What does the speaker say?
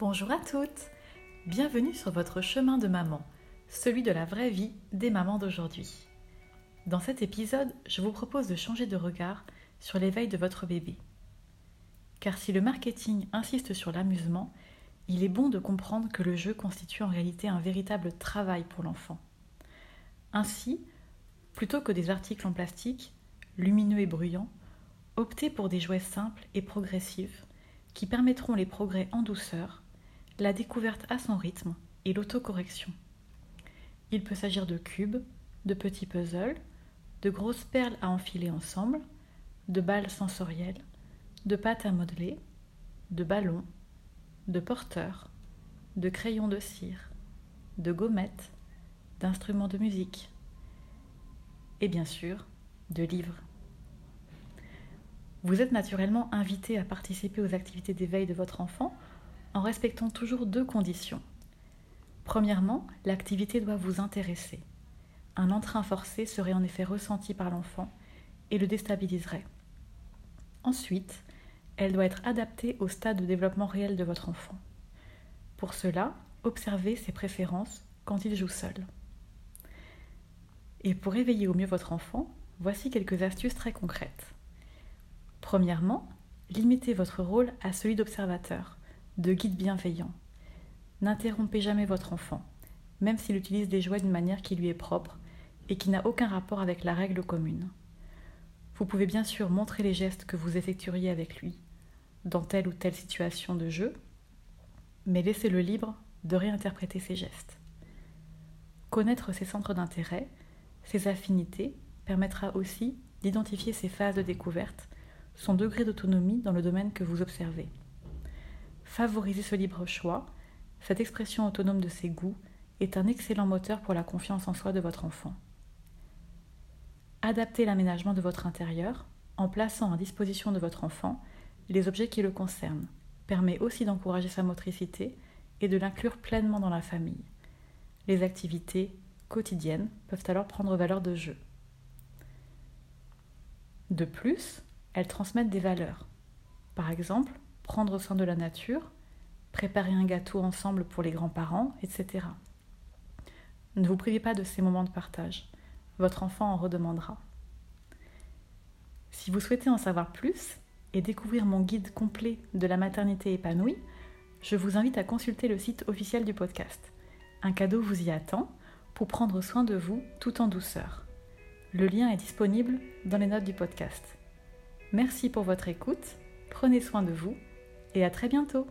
Bonjour à toutes Bienvenue sur votre chemin de maman, celui de la vraie vie des mamans d'aujourd'hui. Dans cet épisode, je vous propose de changer de regard sur l'éveil de votre bébé. Car si le marketing insiste sur l'amusement, il est bon de comprendre que le jeu constitue en réalité un véritable travail pour l'enfant. Ainsi, plutôt que des articles en plastique, lumineux et bruyants, optez pour des jouets simples et progressifs qui permettront les progrès en douceur la découverte à son rythme et l'autocorrection. Il peut s'agir de cubes, de petits puzzles, de grosses perles à enfiler ensemble, de balles sensorielles, de pâtes à modeler, de ballons, de porteurs, de crayons de cire, de gommettes, d'instruments de musique et bien sûr de livres. Vous êtes naturellement invité à participer aux activités d'éveil de votre enfant en respectant toujours deux conditions. Premièrement, l'activité doit vous intéresser. Un entrain forcé serait en effet ressenti par l'enfant et le déstabiliserait. Ensuite, elle doit être adaptée au stade de développement réel de votre enfant. Pour cela, observez ses préférences quand il joue seul. Et pour éveiller au mieux votre enfant, voici quelques astuces très concrètes. Premièrement, limitez votre rôle à celui d'observateur de guide bienveillant. N'interrompez jamais votre enfant, même s'il utilise des jouets d'une manière qui lui est propre et qui n'a aucun rapport avec la règle commune. Vous pouvez bien sûr montrer les gestes que vous effectueriez avec lui, dans telle ou telle situation de jeu, mais laissez-le libre de réinterpréter ses gestes. Connaître ses centres d'intérêt, ses affinités, permettra aussi d'identifier ses phases de découverte, son degré d'autonomie dans le domaine que vous observez. Favoriser ce libre choix, cette expression autonome de ses goûts, est un excellent moteur pour la confiance en soi de votre enfant. Adaptez l'aménagement de votre intérieur en plaçant à disposition de votre enfant les objets qui le concernent, permet aussi d'encourager sa motricité et de l'inclure pleinement dans la famille. Les activités quotidiennes peuvent alors prendre valeur de jeu. De plus, elles transmettent des valeurs. Par exemple, prendre soin de la nature, préparer un gâteau ensemble pour les grands-parents, etc. Ne vous privez pas de ces moments de partage. Votre enfant en redemandera. Si vous souhaitez en savoir plus et découvrir mon guide complet de la maternité épanouie, je vous invite à consulter le site officiel du podcast. Un cadeau vous y attend pour prendre soin de vous tout en douceur. Le lien est disponible dans les notes du podcast. Merci pour votre écoute, prenez soin de vous et à très bientôt